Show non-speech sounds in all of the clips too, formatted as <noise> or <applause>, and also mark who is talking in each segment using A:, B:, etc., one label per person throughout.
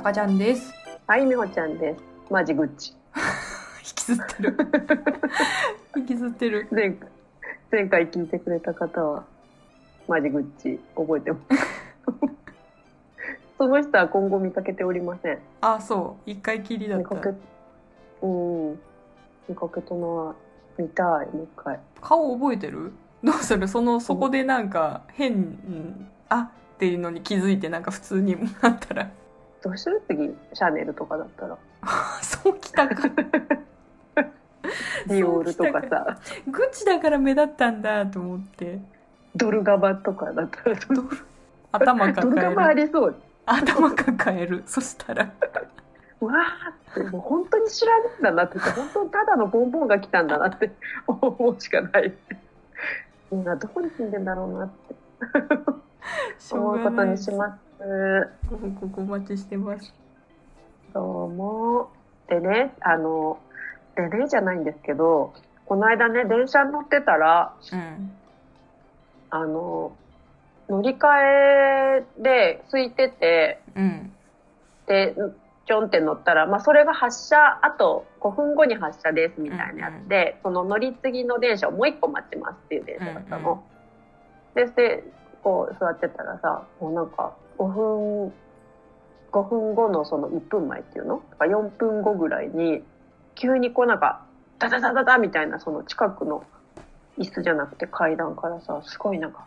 A: たかちゃんです。
B: はい、みほちゃんです。マジグッチ。<laughs>
A: 引きずってる。<laughs> 引きずってる。
B: 前前回聞いてくれた方は、マジグッチ覚えてます。<laughs> その人は今後見かけておりません。
A: あ、そう。一回きりだった
B: 見か。け、うん、見かけたのは見たい、もう一回。
A: 顔覚えてる？どうする？その、そこでなんか変、うんあっていうのに気づいてなんか普通になったら。
B: どうする次、シャネルとかだったら。<laughs>
A: そうきたか。<laughs>
B: ディオールとかさ、
A: グッチだから目立ったんだと思って。
B: ドルガバとかだったら、
A: ドル頭
B: ドルガバあ
A: 抱える。
B: りそう。
A: 頭抱える。そしたら。
B: うわーって、もう本当に知らねえんだなって、本当にただのボンボンが来たんだなって <laughs> 思うしかない。みんなどこに住んでんだろうなって思うことにします。
A: ここお待ちしてます。
B: どうも。でね、あの、でねじゃないんですけど、この間ね、電車に乗ってたら、
A: うん。
B: あの、乗り換えで空いてて、
A: うん。
B: で、ちょんって乗ったら、まあ、それが発車、あと5分後に発車ですみたいなやつで、その乗り継ぎの電車をもう一個待ちますっていう電車だったの。で、で、こう座ってたらさ、もうなんか5分、5分後のその1分前っていうの？とか4分後ぐらいに、急にこうなんか、ダダダダダみたいなその近くの椅子じゃなくて階段からさ、すごいなんか、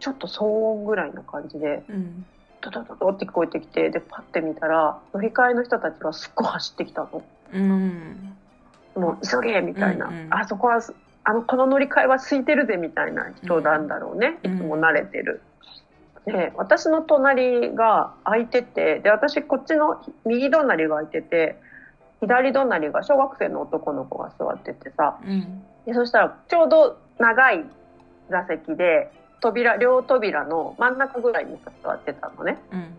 B: ちょっと騒音ぐらいな感じで、
A: うん。
B: ドドドドって聞こえてきて、で、パッて見たら、乗り換えの人たちがすっごい走ってきたの。
A: うん。
B: もう急げみたいな。
A: うんうん
B: あそこはす、あの、この乗り換えは空いてるぜみたいな人なんだろうね。
A: うん
B: いつも慣れてる。で、私の隣が空いてて、で、私こっちの右隣が空いてて、左隣が小学生の男の子が座っててさ、
A: うん。
B: でそしたらちょうど長い座席で、扉、両扉の真ん中ぐらいに座ってたのね。
A: うん。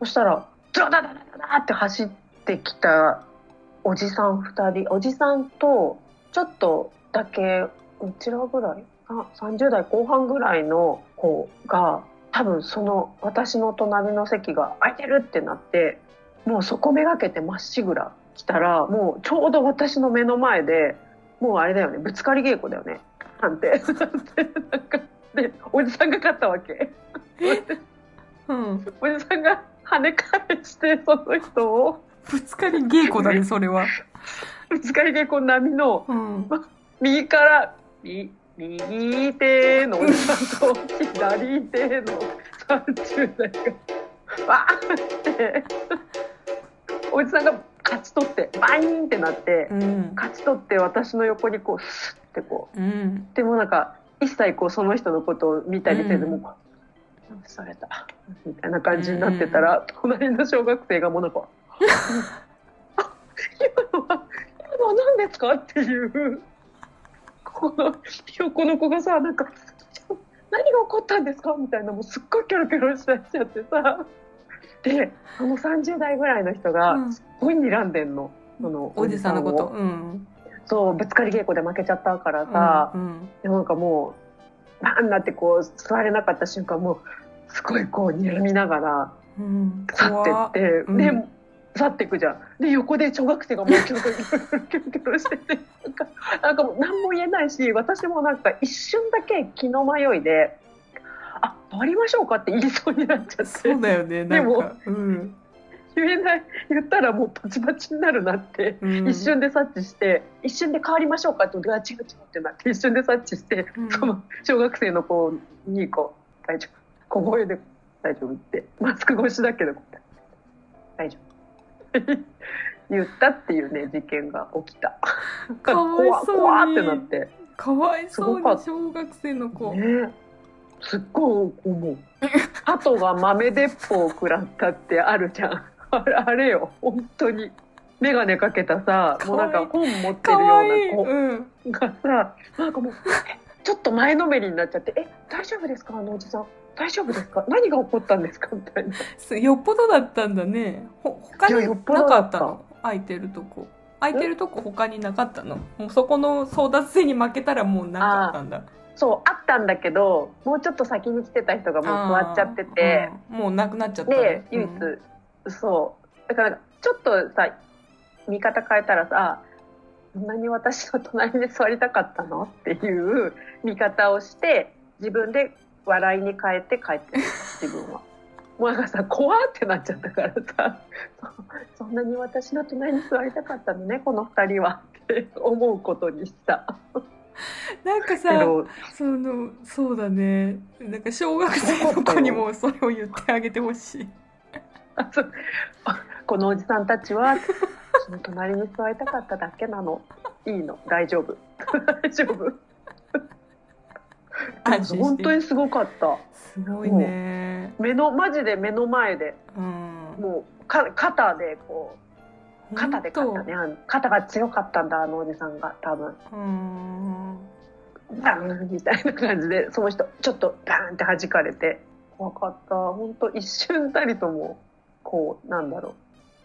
B: そしたら、ダダダダダダって走ってきたおじさん二人、おじさんと、ちょっとだけ、うちらぐらい？あ ?30 代後半ぐらいの子が、多分その私の隣の席が空いてるってなって、もうそこめがけてまっしぐら来たら、もうちょうど私の目の前で、もうあれだよね、ぶつかり稽古だよね。なんて。なんかで、おじさんが勝ったわけ。
A: うん。
B: おじさんが跳ね返して、その人を、
A: ぶつかり稽古だね、それは。<laughs>
B: ぶつかり稽古並みの、
A: うん。
B: 右から、み右手のおじさんと、左手の30代が、わーって、おじさんが勝ち取って、バイーンってなって、
A: うん。
B: 勝ち取って私の横にこう、スッてこう、
A: うん。
B: でもなんか、一切こうその人のことを見たりせず、
A: うん。
B: もう、された、みたいな感じになってたら、隣の小学生がもうなんか、<laughs> あ、今のは、今のは何ですか？っていう、この、横の子がさ、なんか、何が起こったんですかみたいな、もうすっごいキョロキョロしちゃっちゃってさ、で、あの30代ぐらいの人が、すっごい睨んでんの。その
A: おじさんのこと。
B: を
A: うん。
B: そう、ぶつかり稽古で負けちゃったからさ、
A: うん。
B: でもなんかもう、バーンなってこう、座れなかった瞬間、もう、すごいこう、睨みながら、
A: うん。
B: 去ってって、
A: うん
B: で、去っていくじゃん。で、横で小学生がもう、キョロキョロしてて、<laughs> なんか、なんかもう何も言えないし、私もなんか一瞬だけ気の迷いで、あ、終わりましょうかって言いそうになっちゃって。
A: そうだよね、<laughs> なん
B: で
A: か。うん。
B: 言えない、言ったらもうパチパチになるなって、
A: うん
B: 一瞬で察知して、一瞬で変わりましょうかって言って、あ、違う違うってなって、一瞬で察知して、
A: うん
B: その小学生の子にこう、大丈夫。小声で大丈夫って、マスク越しだけど、大丈夫。<laughs> 言ったっていうね、事件が起きた。<laughs>
A: かわい
B: 怖
A: そうに
B: 怖ってなって。
A: かわいそうに小学生の子。
B: ねすっごい思う。<laughs> 鳩が豆鉄砲を食らったってあるじゃん。あれあれよ、本当に。メガネかけたさ、もうなんか本持って
A: か
B: る。ような
A: うん。
B: 子がさ、なんかもう、えちょっと前のめりになっちゃって、え、大丈夫ですかあのおじさん。大丈夫ですか？何が起こったんですか？みたいな。
A: すよっぽどだったんだね。ほ他になかった？の空いてるとこ。空いてるとこ他になかったの？もうそこの争奪戦に負けたらもうなかったんだ。
B: そう、あったんだけど、もうちょっと先に来てた人がもう座っちゃってて、
A: うん。もうなくなっちゃった
B: で
A: ね、
B: 唯一、そう、だからちょっとさ見方変えたらさそんなに私の隣で座りたかったの？っていう見方をして自分で笑いに変えて帰ってる自分は。<laughs> もうなんかさ怖ってなっちゃったからさ。<laughs> そんなに私の隣に座りたかったのねこの2人はって思うことにした。
A: なんかさそのそうだね。なんか小学生の子にもそれを言ってあげてほしい。<laughs>
B: このおじさんたちはその隣に座りたかっただけなの。いいの。大丈夫。大丈夫本当にすごかった。
A: すごいね。
B: 目のマジで目の前で、
A: うん、
B: もうか肩でこう肩で肩ね肩が強かったんだあのおじさんが多分。
A: うん。
B: バンみたいな感じでその人ちょっとバーンって弾かれて。怖かった。本当一瞬たりともこうなんだろ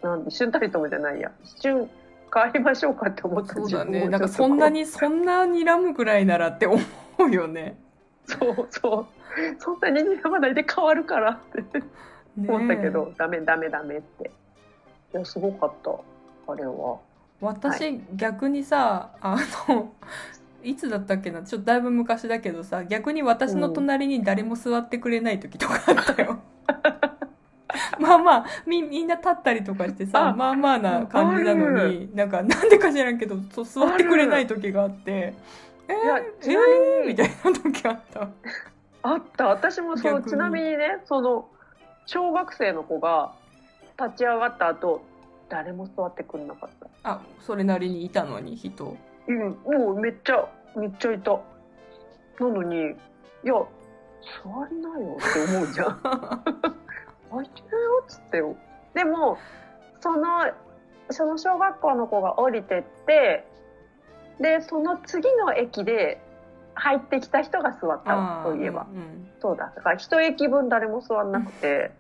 B: う。なん一瞬たりともじゃないや。一瞬帰りましょうかって思った
A: そうだね。なんかそんなにそんな睨むぐらいならって思うよね
B: そうそう。そんなに睨まないで変わるからって。思ったけど、ダメダメダメって。いやすごかった。あれは。
A: 私、はい、逆にさあのいつだったっけな？ちょっとだいぶ昔だけどさ逆に私の隣に誰も座ってくれない時とかあったよ、<laughs> まあまあみみんな立ったりとかしてさまあまあな感じなのになんかなんでか知らんけど座ってくれない時があってえー、いやちなみに、えー、みたいな時あった。
B: あった。私もそうちなみにねその小学生の子が立ち上がった後誰も座ってくれなかった。
A: あそれなりにいたのに人。
B: うんもうめっちゃめっちゃいた。なのにいや座りなよって思うじゃん。<laughs> 空いてるよっつってよ。でもそのその小学校の子が降りてってでその次の駅で入ってきた人が座ったといえば、うんうん、そうだ。だから一駅分誰も座んなくて、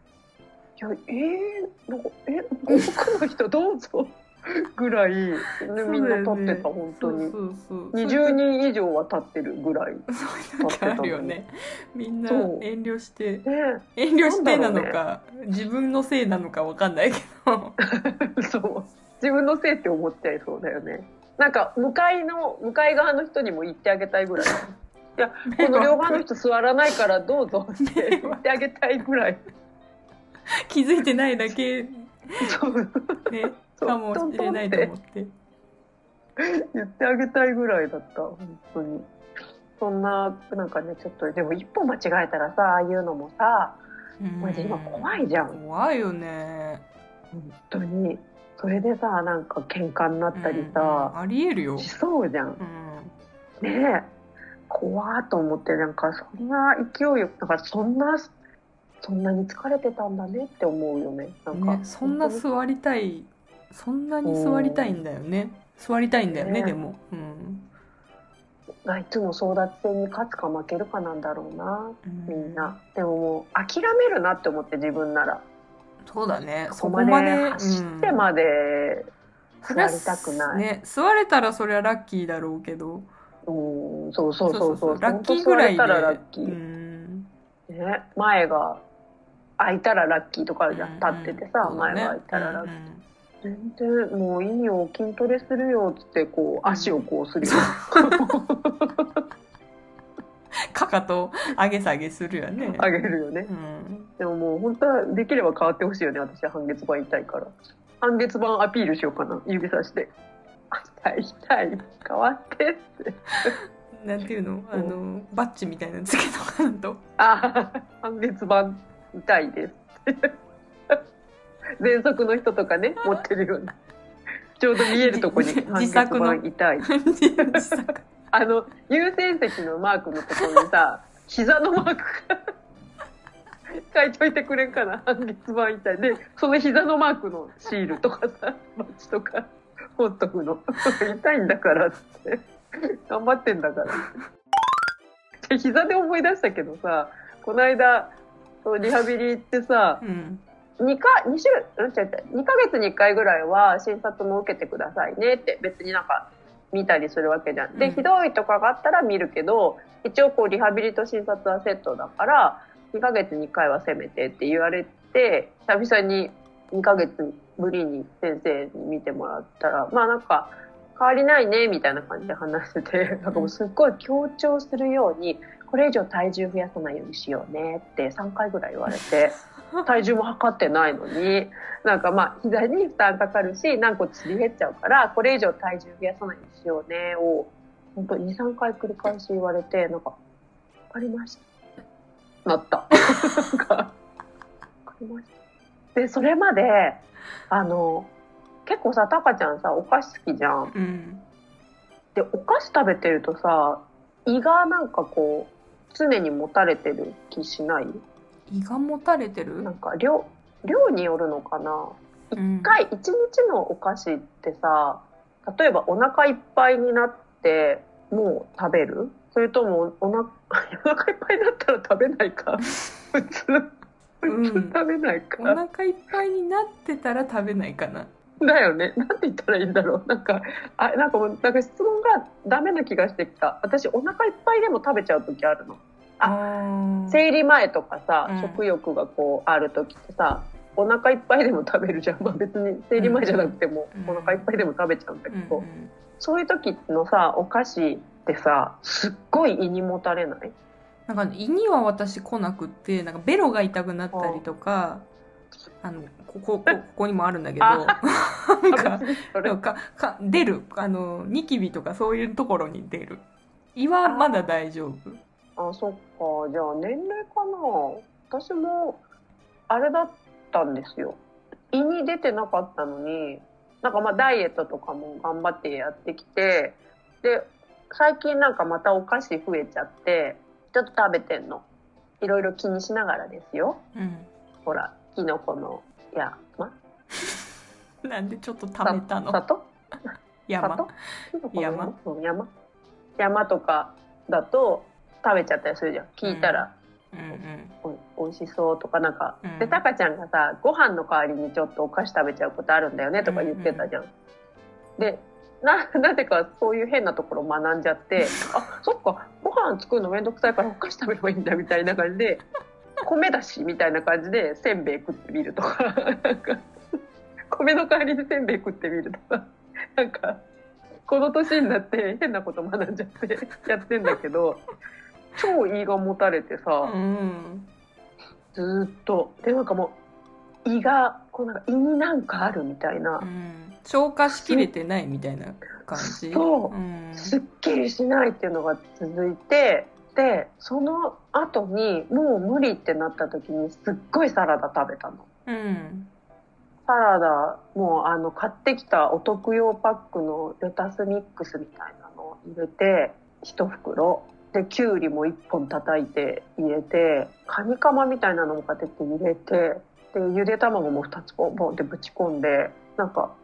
B: いやえー、なんかえ僕の人どうぞ。<laughs> ぐらい、ね、みんな立ってた、ね、本当に。そうそう20人以上は立ってるぐらい
A: そういう時あるよね。みんな遠慮して、ね、遠慮してなのか、ね、自分のせいなのかわかんないけど。<laughs>
B: そう。自分のせいって思っちゃいそうだよねなんか向かいの向かい側の人にも言ってあげたいぐらい。<laughs> いやこの両側の人座らないからどうぞって言ってあげたいぐらい。<laughs>
A: 気づいてないだけ。そう。ねかもしれないと思って。
B: 言ってあげたいぐらいだった本当に。そんななんかねちょっとでも一歩間違えたらさああいうのもさマジ今怖いじゃん。
A: 怖いよね。
B: 本当にそれでさなんか喧嘩になったりさ、
A: うん、ありえるよ。
B: しそうじゃん、うん、ねえ怖と思ってなんかそんな勢いよなんかそんなそんなに疲れてたんだねって思うよね。なんか、ね、
A: そんな座りたいそんなに座りたいんだよね。座りたいんだよね、ね、でも。うん。
B: いつも争奪戦に勝つか負けるかなんだろうな、みんな。でももう諦めるなって思って自分なら
A: そうだね。
B: そこまで走ってまで座りたくない、
A: ね座れたらそれはラッキーだろうけど。
B: うんそうそうそうそう
A: ラッキーぐらいで。
B: たらラッキー、ね、前が空いたらラッキーとかじゃ立っててさ、前が空いたらラッキー、全然もういいよ筋トレするよっつってこう足をこうするよ、<laughs> <laughs>
A: かかと上げ下げするよね。
B: 上げるよね、うん、でももう本当はできれば変わってほしいよね私は半月板痛いから。半月板アピールしようかな。指さして「痛い痛い変わって」って。<laughs>
A: なんていうの？あのバッジみたいなのつけとかんと。
B: あ半月板痛いです喘息の人とかね <laughs> 持ってるようなちょうど見えるとこに半月板痛いあの優先席のマークのところにさ <laughs> 膝のマークが書いといてくれんかな？半月板痛いで。その膝のマークのシールとかさバッジとか。持っとくの。痛いんだからって。頑張ってんだから。膝で思い出したけどさこの間リハビリ行ってさ、うん、2か2週うんちゃって2ヶ月に1回ぐらいは診察も受けてくださいねって。別になんか見たりするわけじゃん。で、ひどいとかがあったら見るけど一応こうリハビリと診察はセットだから2ヶ月に1回はせめてって言われて久々に2ヶ月無理に先生に見てもらったら、まあなんか、変わりないね、みたいな感じで話してて、なんかもうすっごい強調するように、これ以上体重増やさないようにしようねって3回ぐらい言われて、体重も測ってないのに、なんかまあ膝に負担かかるし、軟骨すり減っちゃうから、これ以上体重増やさないようにしようねを、本当2、3回繰り返し言われて、なんか、わかりました。なった。なんか、わかりました。で、それまで、あの、結構さ、タカちゃんさ、お菓子好きじゃん。
A: うん
B: で、お菓子食べてるとさ、胃がなんかこう、常に持たれてる気しない？
A: 胃がもたれてる？
B: なんか量、量によるのかな？
A: うん
B: 一回、一日のお菓子ってさ、例えばお腹いっぱいになって、もう食べる？それともお腹、<laughs> お腹いっぱいになったら食べないか？<laughs> 普通、
A: うん
B: 普通食べないか、
A: お腹いっぱいになってたら食べないかな
B: だよね。なんて言ったらいいんだろう。なんか、あ、なんかもう、なんか質問がダメな気がしてきた。私、お腹いっぱいでも食べちゃう時あるの。あ
A: あ
B: 生理前とかさ、
A: うん。
B: 食欲がこうある時ってさ、お腹いっぱいでも食べるじゃん。まあ別に生理前じゃなくても、
A: うん。
B: お腹いっぱいでも食べちゃうんだけど、
A: うんうん
B: そういう時のさ、お菓子ってさ、すっごい胃にもたれない？
A: なんか胃には私来なくってなんかベロが痛くなったりとかあ。のこここここにもあるんだけど。<laughs> なんかか出る。あのニキビとかそういうところに出る。胃はまだ大丈夫。
B: あ、そっか。じゃあ年齢かな？私も、あれだったんですよ。胃に出てなかったのに、なんかまあダイエットとかも頑張ってやってきて、で、最近なんかまたお菓子増えちゃって、ちょっと食べてんの。いろいろ気にしながらですよ。
A: うん
B: ほら、キノコの山 <laughs>
A: なんでちょっとためたの？
B: 里？
A: 山山
B: うん山山とかだと食べちゃったりするじゃん。聞いたら、
A: うんうん。
B: おい美味しそうとかなんか、
A: うん。
B: でタカちゃんがさご飯の代わりにちょっとお菓子食べちゃうことあるんだよねとか言ってたじゃん。でな <laughs> なぜかそういう変なところ学んじゃって <laughs> あそっかご飯作るのめんどくさいからお菓子食べればいいんだみたいな感じで米だしみたいな感じでせんべい食ってみるとか。なんか米の代わりにせんべい食ってみるとか。なんかこの年になって変なこと学んじゃってやってんだけど超胃がもたれてさ。
A: うん
B: ずーっと。でなんかもう胃がこうなんか胃になんかあるみたいな。
A: う、ん。消化しきれてないみたいな感じ？
B: そう。
A: うん。
B: すっきりしないっていうのが続いてでその後にもう無理ってなった時にすっごいサラダ食べたの。
A: うん。
B: サラダもうあの買ってきたお得用パックのレタスミックスみたいなのを入れて一袋できゅうりも1本叩いて入れてカニカマみたいなのも買ってきて入れてでゆで卵も2つポンポンってぶち込んでなんか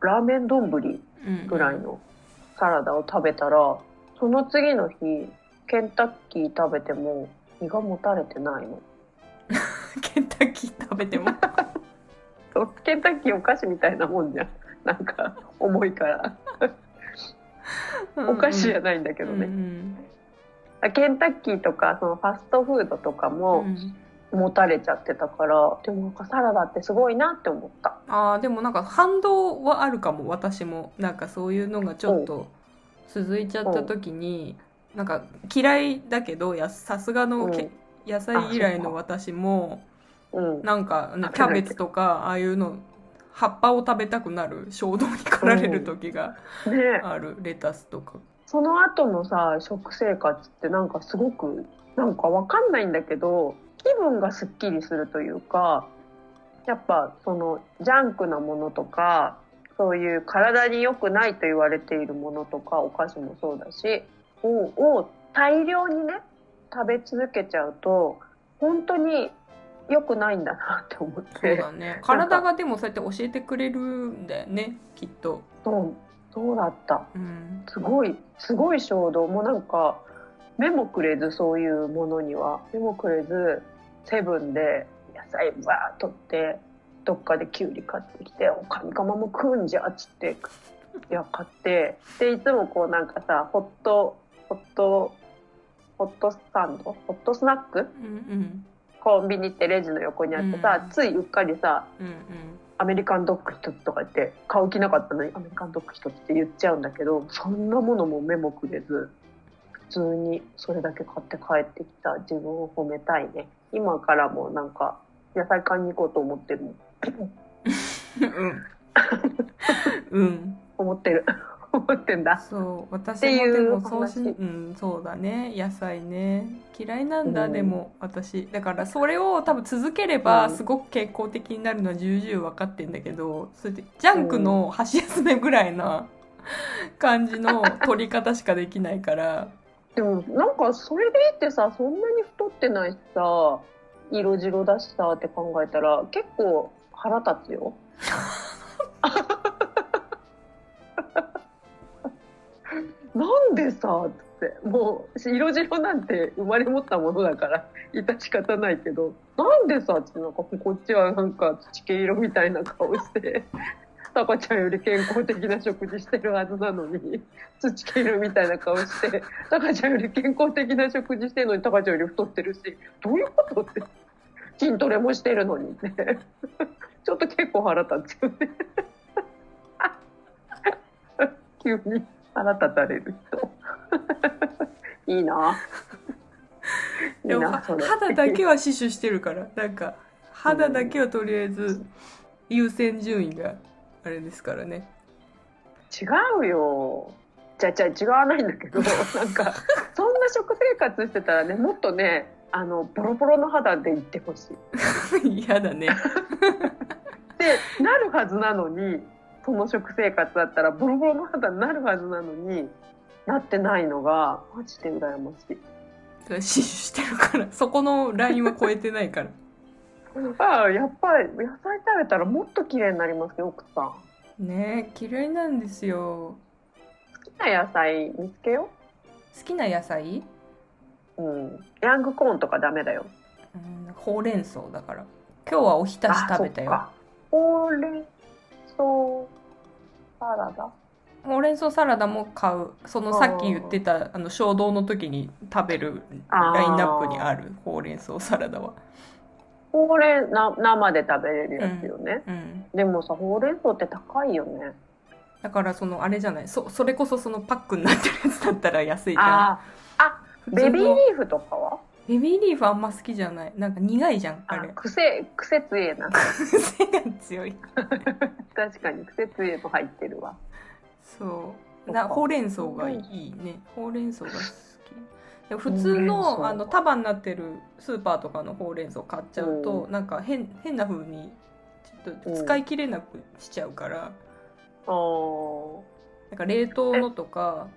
B: ラーメン丼
A: うん
B: ぐらいのサラダを食べたらその次の日ケンタッキー食べても胃がもたれてないの。
A: ケンタッキー食べても？<laughs> <laughs>
B: ケンタッキーお菓子みたいなもんじゃん。なんか重いから。お菓子じゃないんだけどね、
A: うん
B: ケンタッキーとかそのファストフードとか
A: う
B: も
A: ん。
B: 持たれちゃってたから、でもなんかサラダってすごいなって思った。
A: あーでもなんか反動はあるかも私も。なんかそういうのがちょっと続いちゃった時になんか嫌いだけどやさすがのけ、野菜嫌いの私も
B: うん。
A: なんかキャベツとかああいうの葉っぱを食べたくなる衝動に駆られる時が
B: ね。
A: ある、レタスとか
B: その後のさ食生活ってなんかすごくなんかわかんないんだけど気分がすっきりするというかやっぱそのジャンクなものとかそういう体に良くないと言われているものとかお菓子もそうだしをを大量にね食べ続けちゃうと本当に良くないんだなって思っ
A: そう
B: て
A: だね。体がでもそうやって教えてくれるんだよねきっと。
B: そうそうだった。
A: うん。
B: すごいすごい衝動。もうなんか目もくれずそういうものには。目もくれずセブンで野菜バーッ取ってどっかでキュウリ買ってきて「おかみかまも食うんじゃ」っつっていや買ってでいつもこうなんかさホットホットホットサンド？ホットスナック？
A: うんうん。
B: コンビニってレジの横にあってさ、
A: うん。
B: ついうっかりさ
A: うんうん
B: アメリカンドッグ一つとか言って買う気なかったのにアメリカンドッグ一つって言っちゃうんだけどそんなものも目もくれず普通にそれだけ買って帰ってきた自分を褒めたいね。今からもなんか野菜買いに行こうと思ってるもん。<laughs>
A: うん。<laughs> うん。
B: 思ってる思ってんだ。
A: そう私もでもそううんそうだね。野菜ね。嫌いなんだ、
B: うん。
A: でも私。だからそれを多分続ければ
B: うん。
A: すごく健康的になるのは重々分かってんだけどそれでジャンクの箸休めぐらいな <laughs> 感じの取り方しかできないから。
B: でもなんかそれでいいってさそんなに太ってないしさ色白だしさって考えたら結構腹立つよ <laughs> なんでさって。もう色白なんて生まれ持ったものだから。致し方ないけど。なんでさってなんかこっちはなんか土系色みたいな顔してタカちゃんより健康的な食事してるはずなのに土系色みたいな顔してタカちゃんより健康的な食事してるのにタカちゃんより太ってるしどういうことって。筋トレもしてるのに。っ <laughs> てちょっと結構腹立つよね。<laughs> 急に。腹立たれる人？<laughs> <laughs> いいな。いい
A: でも肌だけは死守してるから <laughs> なんか肌だけはとりあえず優先順位があれですからね。
B: 違うよ。じゃあじゃあ違わないんだけどなんかそんな食生活してたらねもっとねあのボロボロの肌でいってほしい。
A: 嫌だね。
B: ってなるはずなのにその食生活だったらボロボロの肌になるはずなのになってないのがマジで羨ましい。
A: 死守してるからそこのラインは超えてないから。<laughs>
B: ああやっぱり野菜食べたらもっと綺麗になりますよ奥さん。
A: ねえ嫌いなんですよ。
B: 好きな野菜見つけよ
A: 好きな野菜、
B: う、うん、ヤングコーンとかダメだよ。
A: うん、ほうれん草だから。今日はおひたし食べたよ。
B: ほうれん草サラダ？
A: ほうれん草サラダも買う。そのさっき言ってたあの衝動の時に食べるラインナップにあるほうれん草サラダは。
B: ほうれんな生で食べれるやつよね、
A: うん
B: でもさほうれん草って高いよね。
A: だからそのあれじゃない？そそれこそそのパックになってるやつだったら安いじゃん。
B: あベビーリーフとかは？
A: ベビーリーフあんま好きじゃない。なんか苦いじゃんあ
B: あ
A: れ。
B: 癖癖強えな。
A: 癖が強い。<laughs>
B: 確かに癖強えの入ってるわ。
A: そう。なほうれん草がいいね。ほうれん草が好き。でも普通の
B: 草
A: あの束になってるスーパーとかのほうれん草買っちゃうと、
B: う
A: なんか変変な風にちょっと使い切れなくしちゃうから、
B: あー。
A: なんか冷凍のとか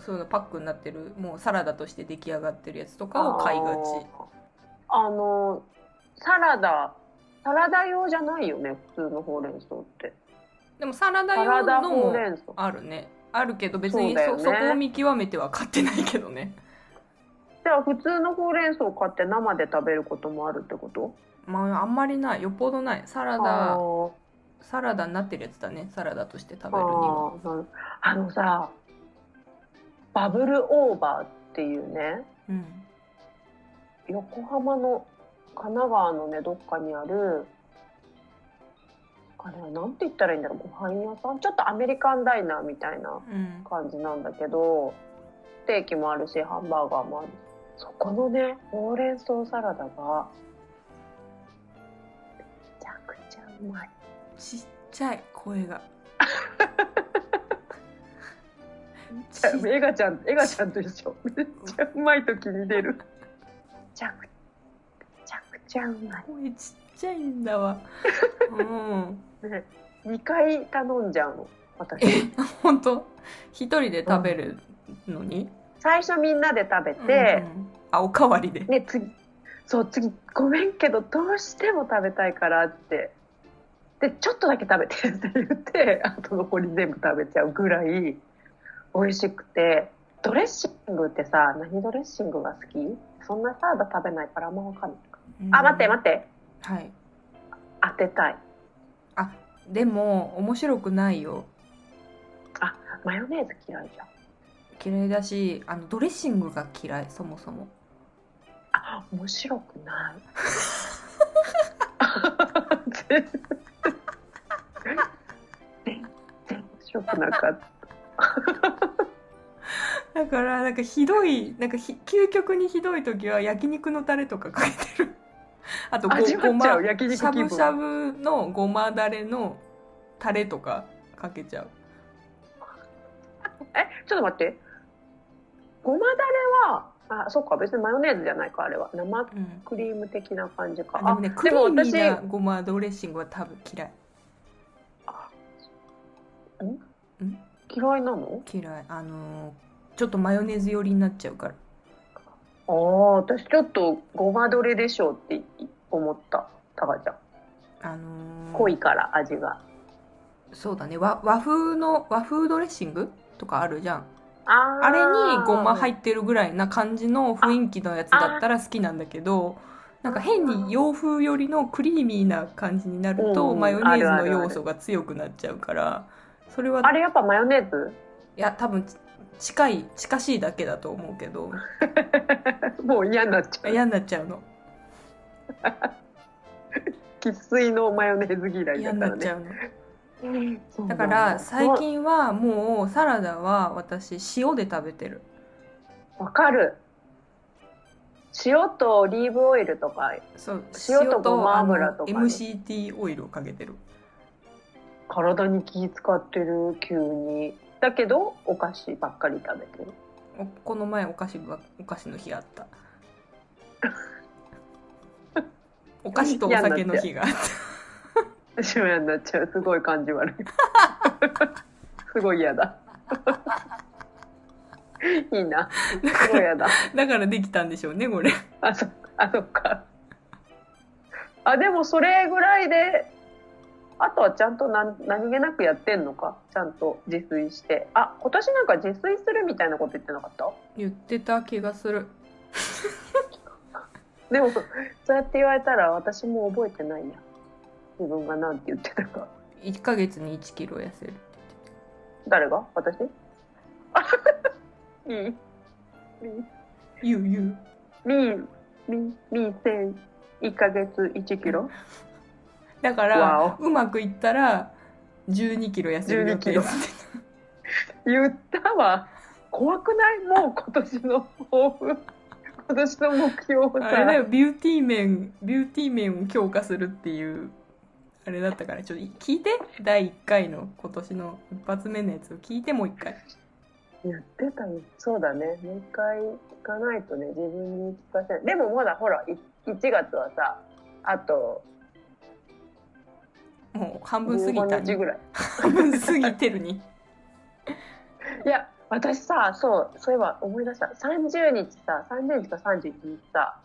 A: そのパックになってるもうサラダとして出来上がってるやつとかを買いがち。
B: あのサラダサラダ用じゃないよね普通のほうれん草って。
A: でもサラダ用のもあるね。あるけど別にそ,、
B: そね。
A: そこを見極めては買ってないけどね。
B: じゃあ普通のほうれん草を買って生で食べることもあるってこと？
A: まああんまりない。よっぽどない。サラ
B: あ
A: ダ
B: ー。
A: サラダになってるやつだね。サラダとして食べるには。
B: あのさバブルオーバーっていうね
A: うん。
B: 横浜の神奈川のねどっかにあるあれはなんて言ったらいいんだろうご飯屋さん？ちょっとアメリカンダイナーみたいな
A: うん。
B: 感じなんだけどステーキもあるしハンバーガーもある。そこのねほうれん草サラダがめちゃくちゃうまい。
A: ちっちゃい声が <laughs>
B: エガちゃんエガちゃんと一緒。めっちゃうまい時に出る。めちゃくめちゃくちゃうまい。
A: 声ちっちゃいんだわ。うん。
B: ね、2回頼んじゃうの。私。
A: 本当？一人で食べるのに、
B: 最初みんなで食べ
A: うん。
B: て、
A: あおかわりで。
B: ね次そう次ごめんけどどうしても食べたいからって。でちょっとだけ食べてって言ってあと残り全部食べちゃうぐらい美味しくて。ドレッシングってさ何ドレッシングが好き？そんなサラダ食べないからあんま分かんない、あ待って待って。
A: はい。
B: 当てたい。
A: あでも面白くないよ。
B: マヨネーズ嫌いじゃん。
A: 嫌いだしあのドレッシングが嫌いそもそも。
B: あ面白くない。<laughs> 白くなかっ
A: からなんかひどいなんかひ究極にひどい時は焼肉のタレとかかけてる。<laughs> あとごごましゃぶしゃぶのごまだれのタレとかかけちゃう。
B: え、ちょっと待って。ごまだれは、あ、そっか、別にマヨネーズじゃないか、あれは。生
A: うん
B: クリーム的な感じか。
A: あでもねクリーミーなごまドレッシングは多分嫌い。ん？
B: 嫌いなの？
A: 嫌い。あのーちょっとマヨネーズ寄りになっちゃうから。
B: ああ、私ちょっとごまどれでしょうって思った、タカちゃん。
A: あのー
B: 濃いから、味が。
A: そうだね。和和風の和風ドレッシングとかあるじゃん。
B: あー。
A: あれにごま入ってるぐらいな感じの雰囲気のやつだったら好きなんだけどなんか変に洋風寄りのクリーミーな感じになると
B: うん
A: マヨネーズの要素が強くなっちゃうからそれは
B: あれやっぱマヨネーズ？
A: いや多分ち近い近しいだけだと思うけど。<laughs>
B: もう嫌になっちゃう。
A: 嫌になっちゃうの。<laughs>
B: 生粋のマヨネーズ嫌い
A: 嫌
B: だからね。
A: になっちゃうの。
B: そうなん。
A: だから最近はもうサラダは私塩で食べてる。
B: わかる。塩とオリーブオイルとか。
A: そう。
B: 塩とごま油とか
A: MCT オイルをかけてる。
B: 体に気使ってる急に。だけどお菓子ばっかり食べてる。
A: おこの前お菓子がお菓子の日あった <laughs> お菓子とお酒の日があった
B: 私も嫌になっちゃう。すごい感じ悪い。すごい嫌だ。<laughs> いいな。すごい嫌だ。
A: だからできたんでしょうねこれ
B: あ、そ。あ、そっか。あ、でもそれぐらいで、あとはちゃんと何何気なくやってんのか？ちゃんと自炊して。あ、今年なんか自炊するみたいなこと言ってなかった？
A: 言ってた気がする。<laughs>
B: でもそ、そうやって言われたら私も覚えてないや。自分が何て言ってたか。
A: 1ヶ月に1キロ痩せる
B: 誰が？私？いい
A: 言う言う。
B: み、み、み、せん、1ヶ月1キロ？
A: だか
B: わ
A: らうまくいったら12キロ痩せる予定
B: 12キロ言ったわ。怖くない？もう今年の抱負。今年の目標をさ。
A: あれだよビューティー面ビューティー面を強化するっていうあれだったからちょっと聞いて第1回の今年の一発目のやつを聞いてもう一回
B: 言ってたよ。そうだね。もう一回聞かないとね、自分に聞かせない。でもまだほら、い1月はさ、あと
A: もう半分過ぎた
B: 15日
A: に
B: ぐらい。
A: 半分過ぎてるに。<laughs>
B: いや、私さ、そう、そういえば思い出した。30日さ、30日か31日さ、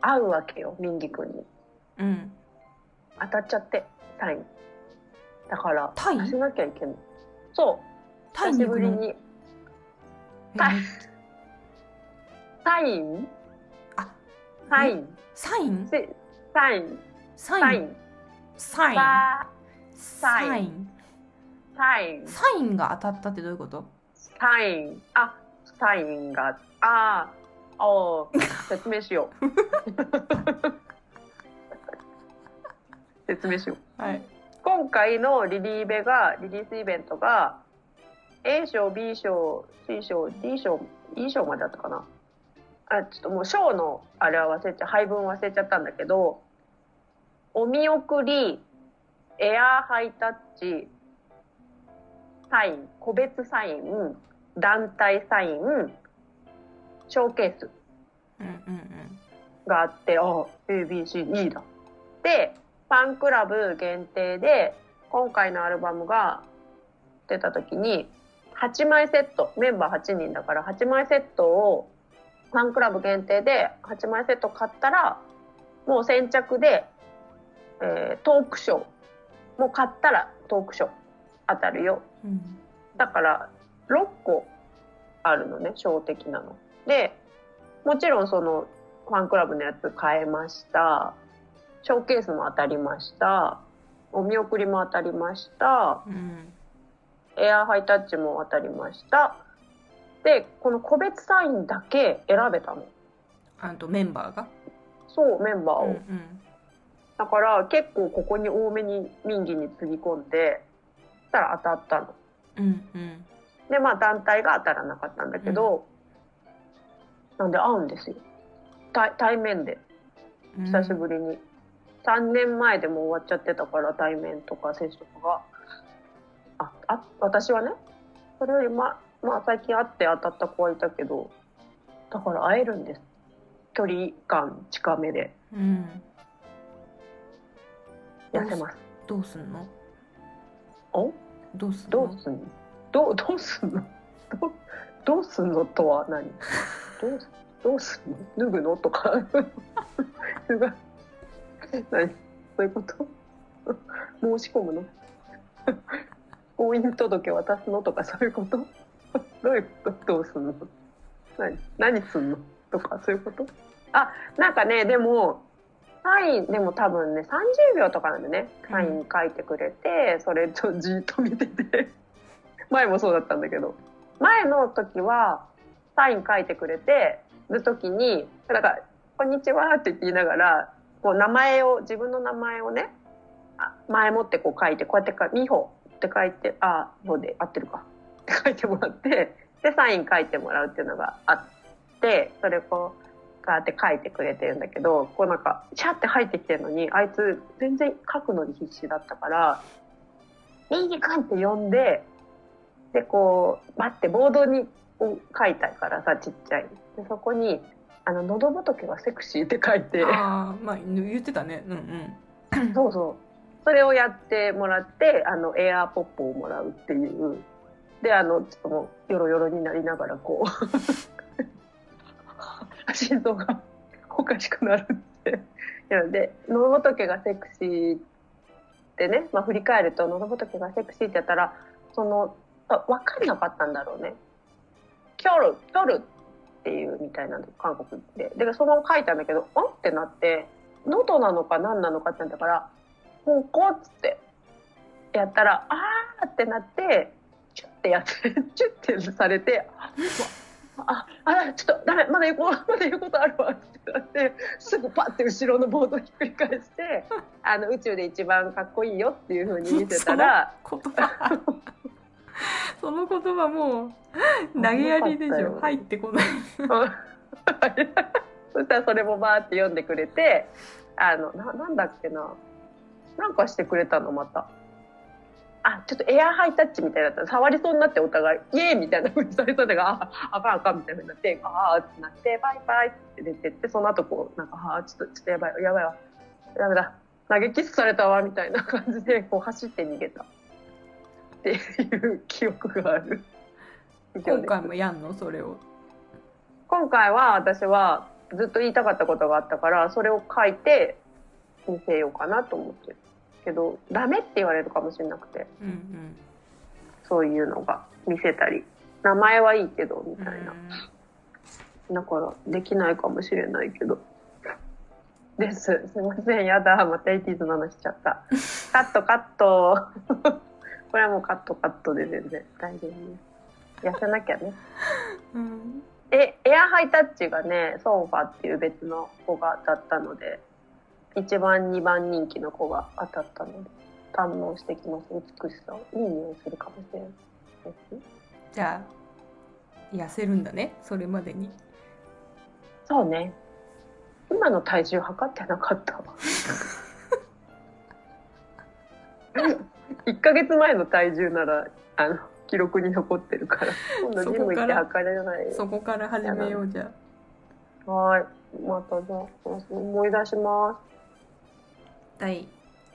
B: 会うわけよ、ミンギ君に。
A: うん。
B: 当たっちゃって、タイに。だから、
A: タイ？
B: しなきゃいけない。そう、
A: タイ
B: 久しぶりに。タイ。
A: え
B: サイン？
A: あ
B: サイン。
A: サイン？
B: せサイン？
A: サイン
B: サイン。
A: サイン
B: サ
A: サイン。
B: サイン。サイン。
A: サインが当たったってどういうこと？
B: サイン。あサインが。ああお説明しよう。説明しよう。
A: はい。
B: 今回のリリーベがリリースイベントが A 賞 B 賞 C 賞 D 賞 E 賞までだったかな。あちょっともう賞のあれは忘れちゃ配分忘れちゃったんだけどお見送りエアーハイタッチサイン個別サイン団体サインショーケース
A: うんうんうん
B: があって、あ、ABCE だ。で、ファンクラブ限定で、今回のアルバムが出た時に、8枚セット、メンバー8人だから8枚セットを、ファンクラブ限定で8枚セット買ったら、もう先着で、えートークショー。もう買ったらトークショー。当たるよ。
A: うん。
B: だから6個あるのね小的なの。でもちろんそのファンクラブのやつ買えました。ショーケースも当たりました。お見送りも当たりました。
A: うん
B: エアハイタッチも当たりました。でこの個別サインだけ選べたの。
A: あとメンバーが？
B: そうメンバーを、
A: うんうん
B: だから結構ここに多めに民議につぎ込んでそしたら当たったの。
A: うんうん。
B: でまあ団体が当たらなかったんだけど、なんで会うんですよ。対対面で。
A: うん。
B: 久しぶりに、3年前でもう終わっちゃってたから対面とか接触が。ああ私はねそれよりままあ最近会って当たった子はいたけどだから会えるんです。距離感近めで。
A: うん
B: 痩せます。
A: どうすんの？
B: お？
A: どうすんの？
B: どうすんの？どうどうすんの？どうどうすんのとは何？どうすどうすんの？脱ぐのとか？すごい何？そういうこと？申し込むの？婚姻届渡すのとか？そういうこと？どういうこと？どうすんの？何？何すんの？とか？そういうこと？あなんかねでもサインでも多分ね30秒とかなんでねサイン書いてくれて、それとじっと見てて。<laughs> 前もそうだったんだけど。前の時はサイン書いてくれてる時になんか「こんにちは」って言いながらこう名前を自分の名前をねあ前もってこう書いてこうやってか「美穂」って書いて「あ美穂で合ってるか」って書いてもらってでサイン書いてもらうっていうのがあってそれこうガーって書いてくれてるんだけどこうなんかシャって入ってきてるのにあいつ全然書くのに必死だったから「いいねかん」って呼んででこう待ってボードに書いたからさちっちゃい。でそこに「あの喉仏がセクシー」って書いて。
A: ああまあ言ってたね。うんうん。<laughs>
B: そうそう。それをやってもらってあのエアーポップをもらうっていう。であのちょっともうヨロヨロになりながらこう心臓がおかしくなるって。なので喉仏がセクシーってね、まあ、振り返ると喉仏がセクシーってやったらそのあ分かんなかったんだろうね。キョルキョルっていうみたいなの韓国で。でその書いたんだけどんってなって喉なのか何なのかってなったから「ここ」っつってやったら「あー」ってなってチュッてやってチュッてされて「あああちょっとダメまだ言う <laughs> まだ言うことあるわ」ってなってすぐパッて後ろのボードひっくり返して <laughs> あの宇宙で一番かっこいいよっていうふうに見せたら。
A: 言葉。<laughs> その言葉もう投げやりでしょ。入ってこない。
B: そしたらそれもバーって読んでくれてあのななんだっけな。なんかしてくれたのまたあちょっとエアハイタッチみたいだった。触りそうになってお互いイエーイみたいなふうにされたのがああかんあかんみたいになってああってなってバイバイって出てってその後こうなんかああちょっとちょっとやばいやばいわ。ダメだ。投げキスされたわみたいな感じでこう走って逃げた。っていう記憶がある。
A: 今回もやんの？それを。
B: 今回は私はずっと言いたかったことがあったからそれを書いて見せようかなと思ってるけどダメって言われるかもしれなくて。
A: うんうん。
B: そういうのが見せたり。名前はいいけどみたいな、だからできないかもしれないけど。です。すいません。やだまたエイティーズの話しちゃった。カットカット。<laughs> これはもうカットカットで全然大丈夫です。痩せなきゃね。<laughs>
A: うん。
B: えエアハイタッチがねソンファっていう別の子が当たったので1番2番人気の子が当たったので堪能してきます。美しさをいい匂いするかもしれない。
A: じゃあ痩せるんだね。それまでに。
B: そうね。今の体重測ってなかったわ。<laughs> 1ヶ月前の体重ならあの記録に残ってるから。今度ジム行って測れない。
A: そこから始めようじゃ
B: はい。またじゃあ思い出します
A: 第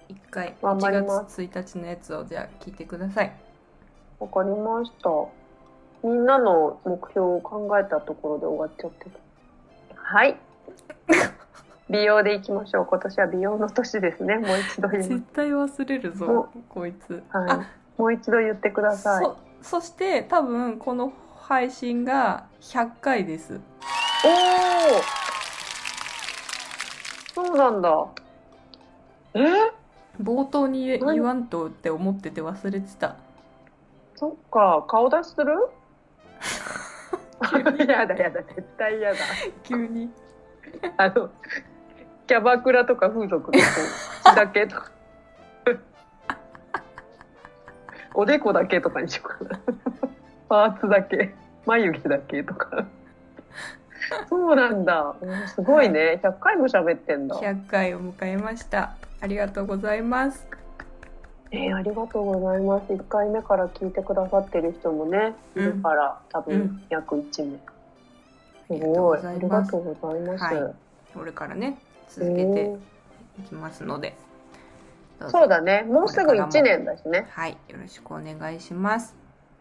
A: 1回
B: 頑張り
A: 1
B: ます
A: 月1日のやつをじゃあ聞いてください
B: わかりました。みんなの目標を考えたところで終わっちゃってる。はい。<laughs> 美容でいきましょう。今年は美容の年ですね。もう一度言いま
A: 絶対忘れるぞこいつ
B: す。はい。もう一度言ってください。お
A: そそして多分この配信が100回です
B: おそうなんだ。え？
A: 冒頭に言わんとって思ってて忘れてた
B: そっか。顔出しする？<laughs> やだやだ。絶対やだ。
A: 急に
B: あの、キャバクラとか風俗のこう血だけとか。<laughs> おでこだけとかにしようかな。パーツだけ。眉毛だけとか。そうなんだ。うんすごいね。100回も喋ってんだ。
A: 100回を迎えましたありがとうございます
B: えーありがとうございます。1回目から聞いてくださってる人もね、いるから、多分
A: うん
B: 約1名。す
A: ありがとう
B: ごい。あ
A: ございます
B: りがとうございます。
A: はいこれからね続けて
B: え
A: いきますのでど
B: ーそうだね。もうすぐ1年だしね。
A: はいよろしくお願いします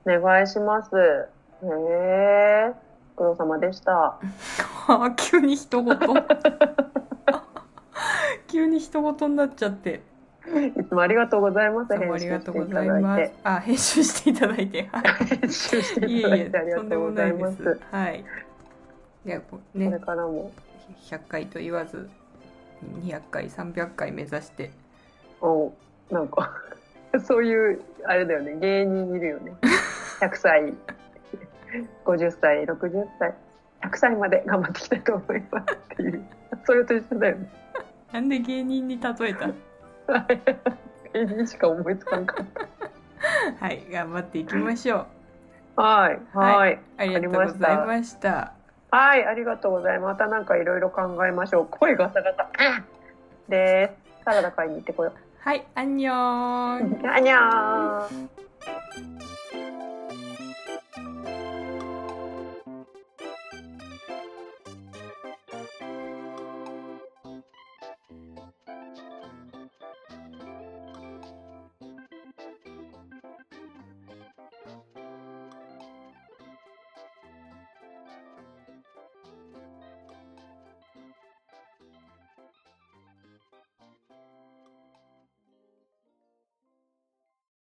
B: お願いします。へえー。ご苦労様でした。<laughs>
A: あ急に人事 <laughs> 急に人事になっちゃって
B: いつもありがとうございます。
A: ありがとうございます。あ編集していただいてはい
B: 編集して
A: い
B: いただ
A: えいえ
B: いてありがとうございま。
A: ないですすはいいやこう
B: これ
A: ね
B: からも。
A: 100回と言わず200回300回目指して
B: おなんか、そういう、あれだよね。芸人いるよね。100歳、50歳、60歳、100歳まで頑張っていきたいと思いますっていう。それと一緒だよね。
A: なんで芸人に例えた？
B: 芸人しか思いつかんかった。
A: はい頑張っていきましょう
B: はい。はい。
A: ありがとうございました
B: はい、ありがとうございます。またなんかいろいろ考えましょう。声ガサガサ。です。サラダ買いに行ってこよ
A: はいアンニョン
B: う。あにゃー。